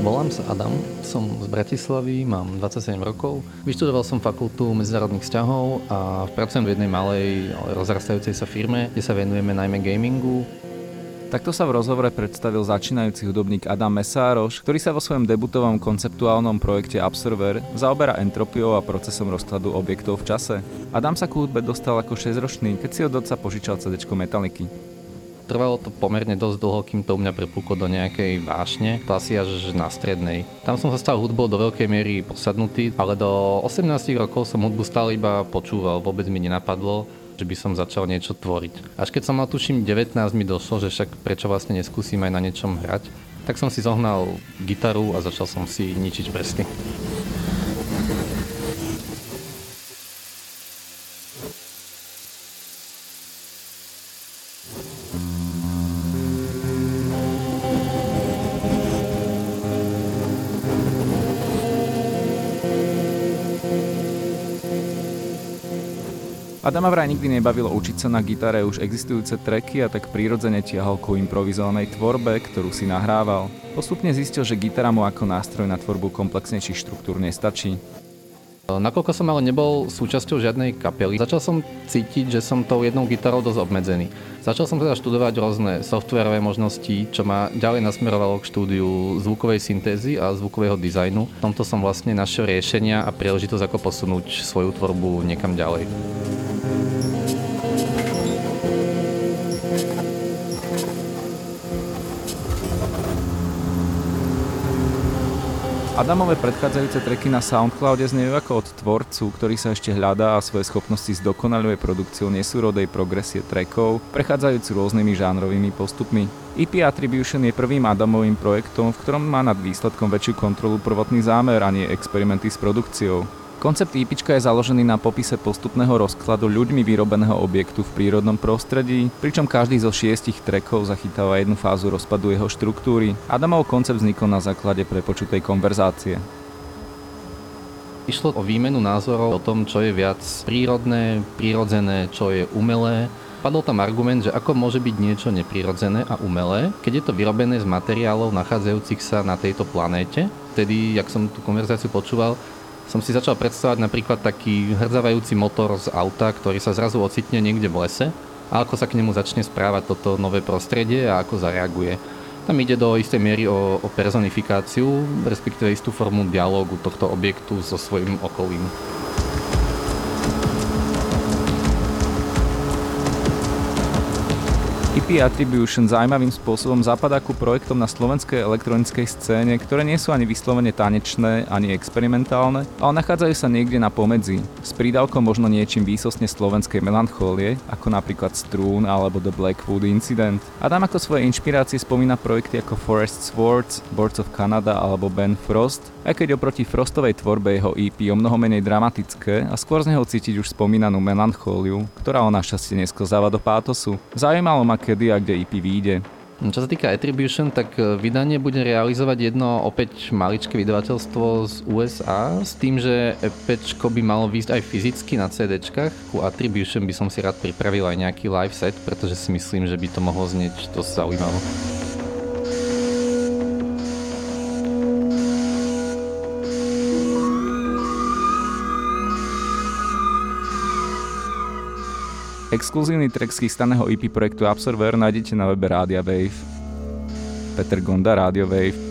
Volám sa Adam, som z Bratislavy, mám 27 rokov. Vyštudoval som fakultu medzinárodných vzťahov a pracujem v jednej malej, ale rozrastajúcej sa firme, kde sa venujeme najmä gamingu. Takto sa v rozhovore predstavil začínajúci hudobník Adam Mesároš, ktorý sa vo svojom debutovom konceptuálnom projekte Observer zaoberá entropiou a procesom rozkladu objektov v čase. Adam sa k hudbe dostal ako 6-ročný, keď si od otca požičal CD Metaliky. Trvalo to pomerne dosť dlho, kým to u mňa prepúklo do nejakej vášne, to asi až na strednej. Tam som sa stal hudbou do veľkej miery posadnutý, ale do 18 rokov som hudbu stále iba počúval, vôbec mi nenapadlo, že by som začal niečo tvoriť. Až keď som mal tuším 19 mi došlo, že však prečo vlastne neskúsim aj na niečom hrať, tak som si zohnal gitaru a začal som si ničiť prsty. Adama vraj nikdy nebavilo učiť sa na gitare už existujúce treky a tak prirodzene tiahol ku improvizovanej tvorbe, ktorú si nahrával. Postupne zistil, že gitara mu ako nástroj na tvorbu komplexnejších štruktúr nestačí. Nakoľko som ale nebol súčasťou žiadnej kapely, začal som cítiť, že som tou jednou gitarou dosť obmedzený. Začal som teda študovať rôzne softwarové možnosti, čo ma ďalej nasmerovalo k štúdiu zvukovej syntézy a zvukového dizajnu. V tomto som vlastne našiel riešenia a príležitosť ako posunúť svoju tvorbu niekam ďalej. Adamové predchádzajúce treky na Soundcloude znejú ako od tvorcu, ktorý sa ešte hľadá a svoje schopnosti zdokonaluje produkciou nesúrodej progresie trackov, prechádzajúc rôznymi žánrovými postupmi. EP Attribution je prvým Adamovým projektom, v ktorom má nad výsledkom väčšiu kontrolu prvotný zámer a nie experimenty s produkciou. Koncept IP je založený na popise postupného rozkladu ľuďmi vyrobeného objektu v prírodnom prostredí, pričom každý zo šiestich trekov zachytáva jednu fázu rozpadu jeho štruktúry. Adamov koncept vznikol na základe prepočutej konverzácie. Išlo o výmenu názorov o tom, čo je viac prírodné, prírodzené, čo je umelé. Padol tam argument, že ako môže byť niečo neprirodzené a umelé, keď je to vyrobené z materiálov nachádzajúcich sa na tejto planéte. Vtedy, jak som tú konverzáciu počúval, som si začal predstavovať napríklad taký hrdzavajúci motor z auta, ktorý sa zrazu ocitne niekde v lese a ako sa k nemu začne správať toto nové prostredie a ako zareaguje. Tam ide do istej miery o, o personifikáciu, respektíve istú formu dialógu tohto objektu so svojím okolím. EP Attribution zaujímavým spôsobom zapadá ku projektom na slovenskej elektronickej scéne, ktoré nie sú ani vyslovene tanečné, ani experimentálne, ale nachádzajú sa niekde na pomedzi, s prídavkom možno niečím výsostne slovenskej melanchólie, ako napríklad Strún alebo The Blackwood Incident. Adam ako svoje inšpirácie spomína projekty ako Forest Swords, Boards of Canada alebo Ben Frost, aj keď oproti Frostovej tvorbe jeho EP o mnoho menej dramatické a skôr z neho cítiť už spomínanú melanchóliu, ktorá o našťastie nesklzáva do pátosu. Zaujímalo ma, kedy a kde EP vyjde. Čo sa týka Attribution, tak e, vydanie bude realizovať jedno opäť maličké vydavateľstvo z USA s tým, že EP by malo výjsť aj fyzicky na CD. Ku Attribution by som si rád pripravil aj nejaký live set, pretože si myslím, že by to mohlo znieť dosť zaujímavo. Exkluzívny track z chystaného EP projektu Absorber nájdete na webe Rádia Wave. Peter Gonda, Radio Wave.